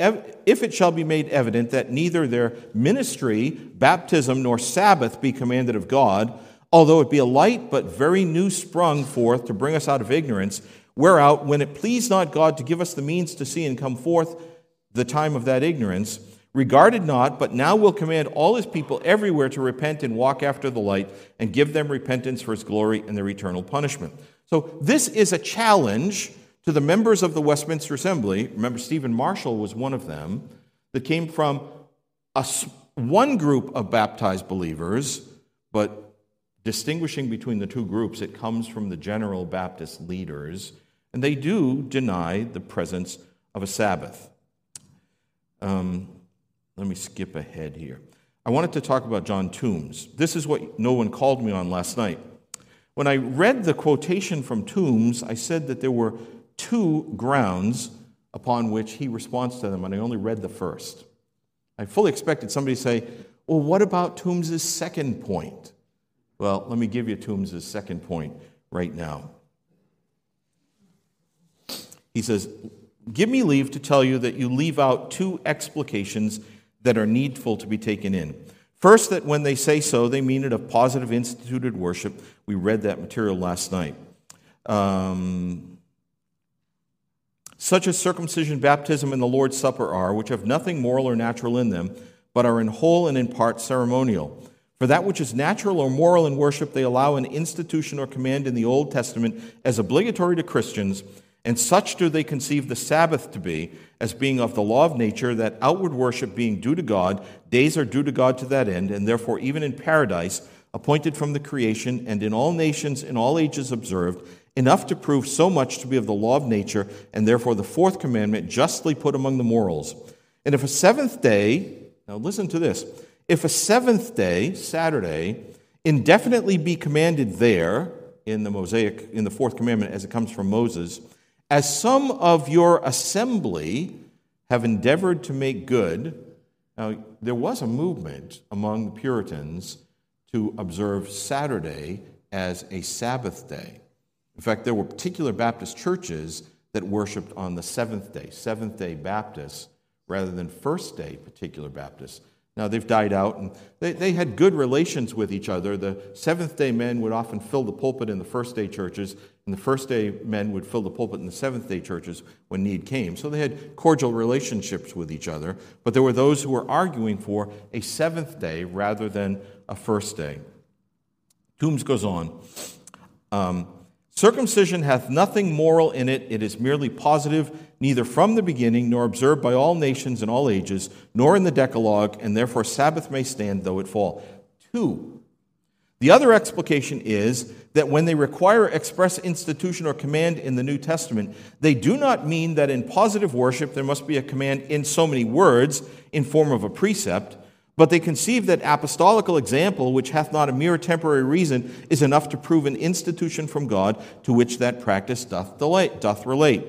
S1: if it shall be made evident that neither their ministry, baptism, nor Sabbath be commanded of God, although it be a light but very new sprung forth to bring us out of ignorance, whereout, when it pleased not God to give us the means to see and come forth the time of that ignorance, regarded not, but now will command all his people everywhere to repent and walk after the light and give them repentance for his glory and their eternal punishment. So, this is a challenge to the members of the Westminster Assembly. Remember, Stephen Marshall was one of them, that came from a, one group of baptized believers, but distinguishing between the two groups, it comes from the general Baptist leaders, and they do deny the presence of a Sabbath. Um, let me skip ahead here. I wanted to talk about John Tombes. This is what no one called me on last night. When I read the quotation from Tombes, I said that there were two grounds upon which he responds to them, and I only read the first. I fully expected somebody to say, Well, what about Tombes' second point? Well, let me give you Toombs' second point right now. He says, Give me leave to tell you that you leave out two explications that are needful to be taken in. First, that when they say so, they mean it of positive instituted worship. We read that material last night. Um, such as circumcision, baptism, and the Lord's Supper are, which have nothing moral or natural in them, but are in whole and in part ceremonial. For that which is natural or moral in worship, they allow an institution or command in the Old Testament as obligatory to Christians, and such do they conceive the Sabbath to be, as being of the law of nature, that outward worship being due to God, days are due to God to that end, and therefore, even in paradise, appointed from the creation, and in all nations, in all ages observed, enough to prove so much to be of the law of nature, and therefore the fourth commandment justly put among the morals. And if a seventh day, now listen to this, if a seventh day, Saturday, indefinitely be commanded there in the Mosaic, in the fourth commandment as it comes from Moses, as some of your assembly have endeavored to make good. Now, there was a movement among the Puritans to observe Saturday as a Sabbath day. In fact, there were particular Baptist churches that worshiped on the seventh day, Seventh day Baptists, rather than first day particular Baptists. Now, they've died out, and they, they had good relations with each other. The Seventh day men would often fill the pulpit in the first day churches, and the first day men would fill the pulpit in the seventh day churches when need came. So they had cordial relationships with each other, but there were those who were arguing for a seventh day rather than a first day. Tombes goes on. Um, Circumcision hath nothing moral in it, it is merely positive, neither from the beginning, nor observed by all nations in all ages, nor in the Decalogue, and therefore Sabbath may stand though it fall. Two. The other explication is that when they require express institution or command in the New Testament, they do not mean that in positive worship there must be a command in so many words in form of a precept, but they conceive that apostolical example, which hath not a mere temporary reason, is enough to prove an institution from God to which that practice doth relate.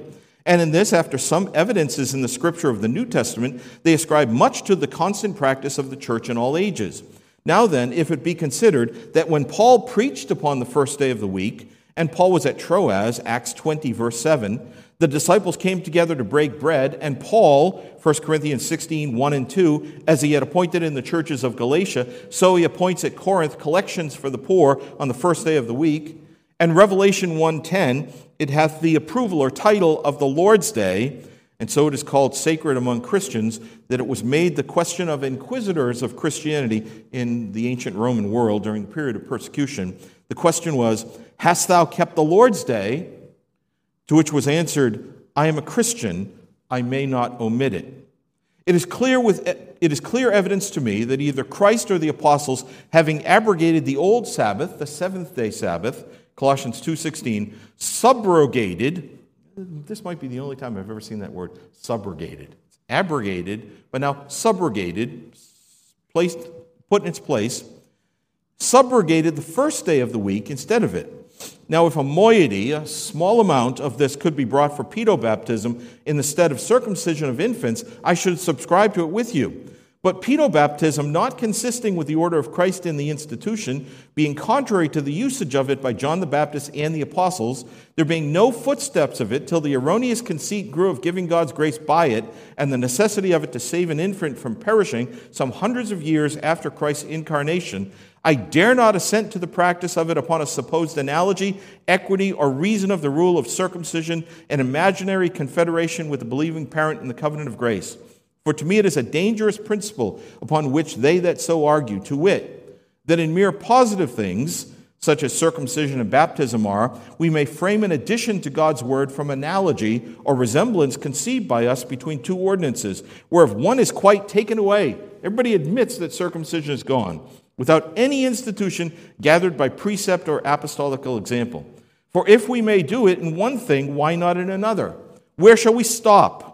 S1: And in this, after some evidences in the scripture of the New Testament, they ascribe much to the constant practice of the church in all ages. Now then, if it be considered that when Paul preached upon the first day of the week, and Paul was at Troas, Acts 20, verse 7, the disciples came together to break bread, and Paul, 1 Corinthians 16, 1 and 2, as he had appointed in the churches of Galatia, so he appoints at Corinth collections for the poor on the first day of the week. And Revelation 1:10, it hath the approval or title of the Lord's day, and so it is called sacred among Christians, that it was made the question of inquisitors of Christianity in the ancient Roman world during the period of persecution. The question was, Hast thou kept the Lord's day? To which was answered, I am a Christian, I may not omit it. It is clear, with, it is clear evidence to me that either Christ or the apostles, having abrogated the old Sabbath, the seventh day Sabbath, Colossians 2.16, subrogated, this might be the only time I've ever seen that word, subrogated. It's abrogated, but now subrogated, placed, put in its place, subrogated the first day of the week instead of it. Now, if a moiety, a small amount of this could be brought for pedobaptism in the stead of circumcision of infants, I should subscribe to it with you. But pedobaptism, not consisting with the order of Christ in the institution, being contrary to the usage of it by John the Baptist and the apostles, there being no footsteps of it till the erroneous conceit grew of giving God's grace by it, and the necessity of it to save an infant from perishing some hundreds of years after Christ's incarnation, I dare not assent to the practice of it upon a supposed analogy, equity, or reason of the rule of circumcision, an imaginary confederation with the believing parent in the covenant of grace. For to me it is a dangerous principle upon which they that so argue, to wit, that in mere positive things, such as circumcision and baptism are, we may frame an addition to God's word from analogy or resemblance conceived by us between two ordinances, where if one is quite taken away, everybody admits that circumcision is gone without any institution gathered by precept or apostolical example. For if we may do it in one thing, why not in another? Where shall we stop?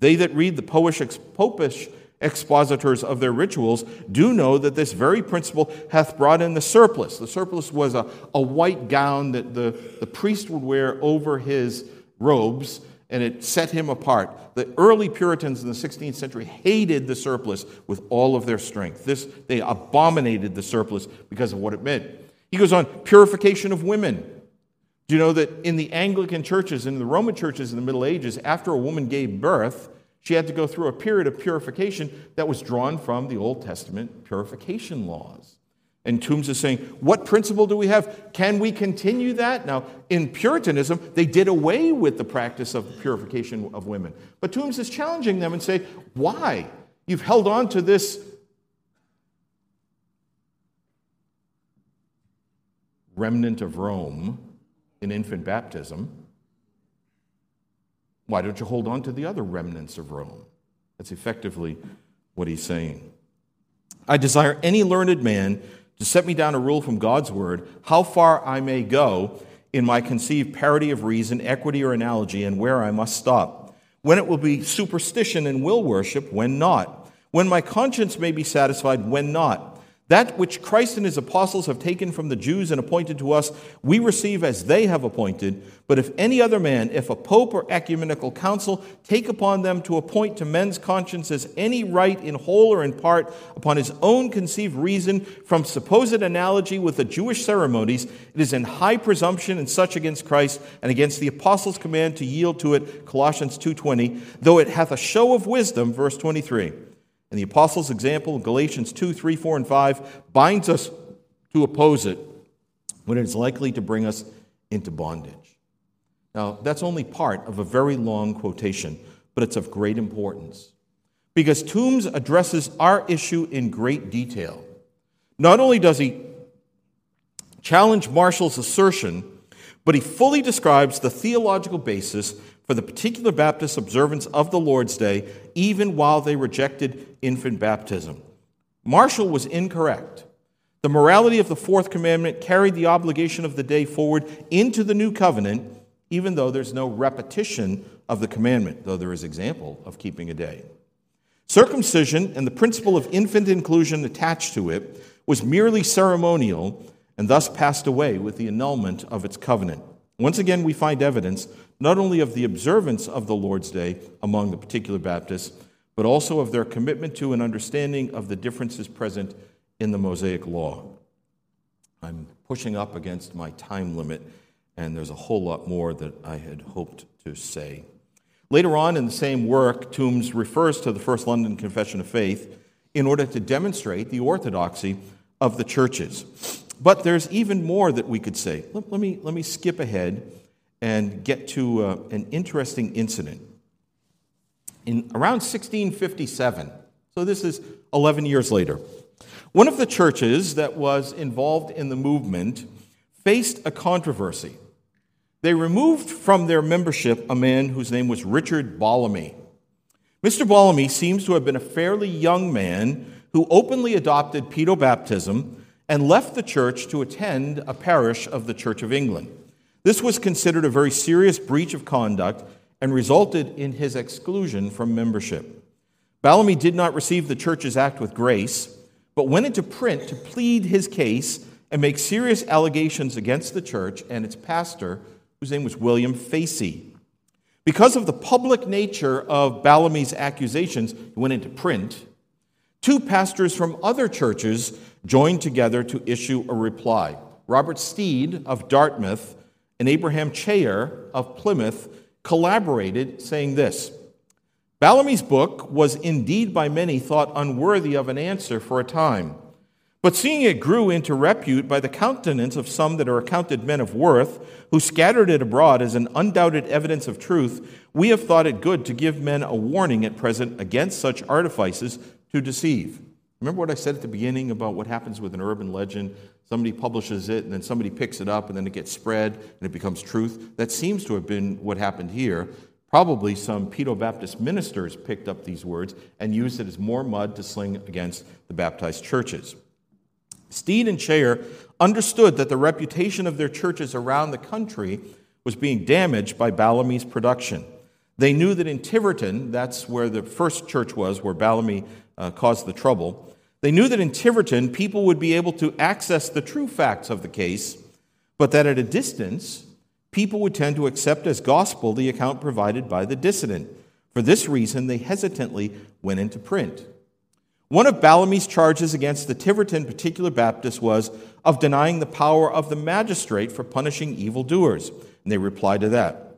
S1: They that read the popish expositors of their rituals do know that this very principle hath brought in the surplice. The surplice was a, a white gown that the, the priest would wear over his robes and it set him apart. The early Puritans in the 16th century hated the surplice with all of their strength. This, they abominated the surplice because of what it meant. He goes on, purification of women. Do you know that in the Anglican churches, in the Roman churches in the Middle Ages, after a woman gave birth, she had to go through a period of purification that was drawn from the Old Testament purification laws. And Tombes is saying, what principle do we have? Can we continue that? Now, in Puritanism, they did away with the practice of purification of women. But Tombes is challenging them and say, why? You've held on to this remnant of Rome in infant baptism. Why don't you hold on to the other remnants of Rome? That's effectively what he's saying. I desire any learned man to set me down a rule from God's word, how far I may go in my conceived parity of reason, equity, or analogy, and where I must stop. When it will be superstition and will worship, when not. when my conscience may be satisfied, when not. That which Christ and his apostles have taken from the Jews and appointed to us, we receive as they have appointed. But if any other man, if a pope or ecumenical council, take upon them to appoint to men's consciences any right in whole or in part upon his own conceived reason from supposed analogy with the Jewish ceremonies, it is in high presumption and such against Christ and against the apostles' command to yield to it, Colossians 2.20, though it hath a show of wisdom, verse 23. And the apostles' example, Galatians 2, 3, 4, and 5, binds us to oppose it when it is likely to bring us into bondage. Now, that's only part of a very long quotation, but it's of great importance. Because Tombes addresses our issue in great detail. Not only does he challenge Marshall's assertion, but he fully describes the theological basis for the particular Baptist observance of the Lord's Day, even while they rejected infant baptism. Marshall was incorrect. The morality of the fourth commandment carried the obligation of the day forward into the new covenant, even though there's no repetition of the commandment, though there is example of keeping a day. Circumcision and the principle of infant inclusion attached to it was merely ceremonial and thus passed away with the annulment of its covenant. Once again, we find evidence not only of the observance of the Lord's Day among the particular Baptists, but also of their commitment to and understanding of the differences present in the Mosaic Law. I'm pushing up against my time limit, and there's a whole lot more that I had hoped to say. Later on in the same work, Tombes refers to the First London Confession of Faith in order to demonstrate the orthodoxy of the churches. But there's even more that we could say. Let, let me, let me skip ahead and get to uh, an interesting incident. In around 1657, so this is 11 years later, one of the churches that was involved in the movement faced a controversy. They removed from their membership a man whose name was Richard Ballamy. Mr. Ballamy seems to have been a fairly young man who openly adopted pedobaptism and left the church to attend a parish of the Church of England. This was considered a very serious breach of conduct and resulted in his exclusion from membership. Ballamy did not receive the church's act with grace, but went into print to plead his case and make serious allegations against the church and its pastor, whose name was William Facey. Because of the public nature of Ballamy's accusations, he went into print. Two pastors from other churches joined together to issue a reply. Robert Steed of Dartmouth and Abraham Cheare of Plymouth collaborated, saying this Ballamy's book was indeed by many thought unworthy of an answer for a time. But seeing it grew into repute by the countenance of some that are accounted men of worth, who scattered it abroad as an undoubted evidence of truth, we have thought it good to give men a warning at present against such artifices to deceive. Remember what I said at the beginning about what happens with an urban legend? Somebody publishes it, and then somebody picks it up, and then it gets spread, and it becomes truth. That seems to have been what happened here. Probably some Pedo Baptist ministers picked up these words and used it as more mud to sling against the baptized churches. Steed and Cheare understood that the reputation of their churches around the country was being damaged by Ballamy's production. They knew that in Tiverton, that's where the first church was, where Ballamy uh, caused the trouble, they knew that in Tiverton, people would be able to access the true facts of the case, but that at a distance, people would tend to accept as gospel the account provided by the dissident. For this reason, they hesitantly went into print. One of Ballamy's charges against the Tiverton particular Baptist was of denying the power of the magistrate for punishing evildoers. And they replied to that.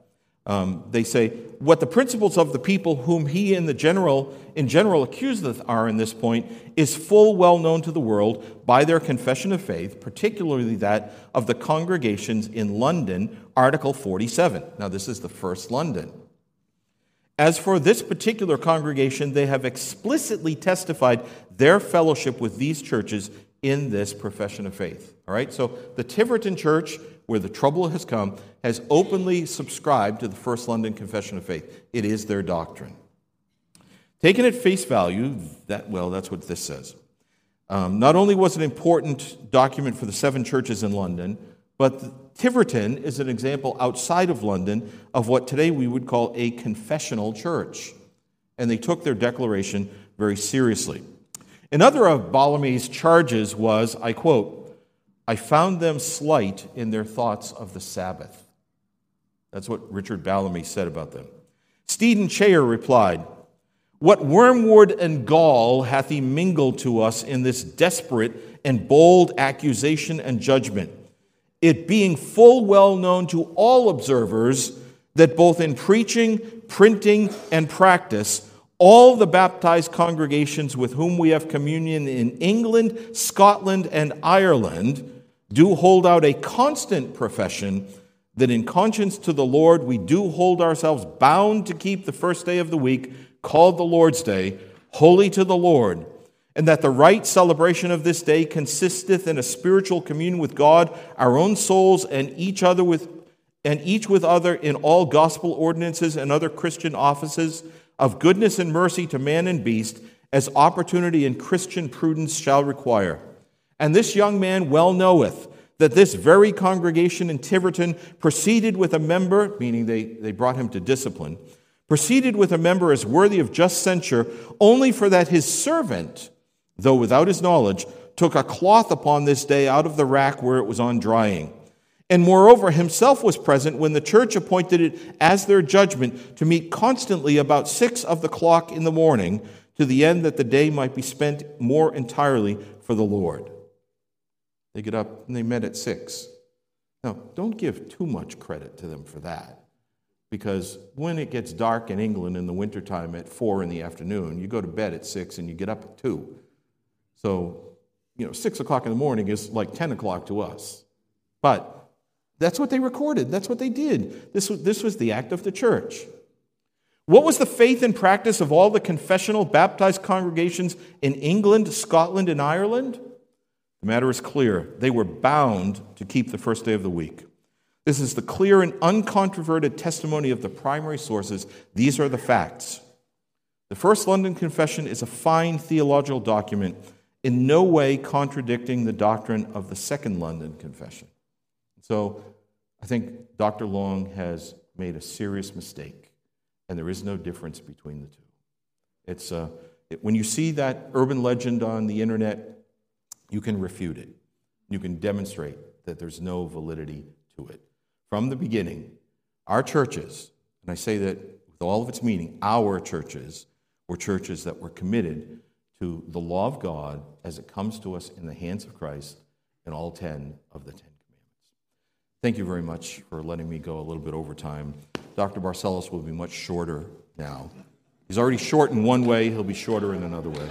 S1: Um, they say, what the principles of the people whom he in the general in general accuseth are in this point is full well known to the world by their confession of faith, particularly that of the congregations in London, Article 47. Now, this is the first London. As for this particular congregation, they have explicitly testified their fellowship with these churches in this profession of faith. All right, so the Tiverton Church where the trouble has come, has openly subscribed to the First London Confession of Faith. It is their doctrine. Taken at face value, that, well, that's what this says. Um, not only was it an important document for the seven churches in London, but Tiverton is an example outside of London of what today we would call a confessional church. and they took their declaration very seriously. Another of Bellamy's charges was, I quote, I found them slight in their thoughts of the Sabbath. That's what Richard Ballamy said about them. Stephen Cheare replied, What wormwood and gall hath he mingled to us in this desperate and bold accusation and judgment? It being full well known to all observers that both in preaching, printing, and practice, all the baptized congregations with whom we have communion in England, Scotland, and Ireland do hold out a constant profession that in conscience to the Lord we do hold ourselves bound to keep the first day of the week, called the Lord's Day, holy to the Lord, and that the right celebration of this day consisteth in a spiritual communion with God, our own souls, and each other with and each with other in all gospel ordinances and other Christian offices of goodness and mercy to man and beast, as opportunity and Christian prudence shall require. And this young man well knoweth that this very congregation in Tiverton proceeded with a member, meaning they, they brought him to discipline, proceeded with a member as worthy of just censure, only for that his servant, though without his knowledge, took a cloth upon this day out of the rack where it was on drying. And moreover, himself was present when the church appointed it as their judgment to meet constantly about six of the clock in the morning, to the end that the day might be spent more entirely for the Lord. They get up and they met at six. Now, don't give too much credit to them for that. Because when it gets dark in England in the wintertime at four in the afternoon, you go to bed at six and you get up at two. So, you know, six o'clock in the morning is like 10 o'clock to us. But that's what they recorded. That's what they did. This was, this was the act of the church. What was the faith and practice of all the confessional baptized congregations in England, Scotland, and Ireland? The matter is clear. They were bound to keep the first day of the week. This is the clear and uncontroverted testimony of the primary sources. These are the facts. The First London Confession is a fine theological document, in no way contradicting the doctrine of the Second London Confession. So I think Dr. Long has made a serious mistake, and there is no difference between the two. It's, uh, it, when you see that urban legend on the internet, you can refute it. You can demonstrate that there's no validity to it. From the beginning, our churches, and I say that with all of its meaning, our churches were churches that were committed to the law of God as it comes to us in the hands of Christ in all 10 of the 10 commandments. Thank you very much for letting me go a little bit over time. Dr. Barcellos will be much shorter now. He's already short in one way, he'll be shorter in another way.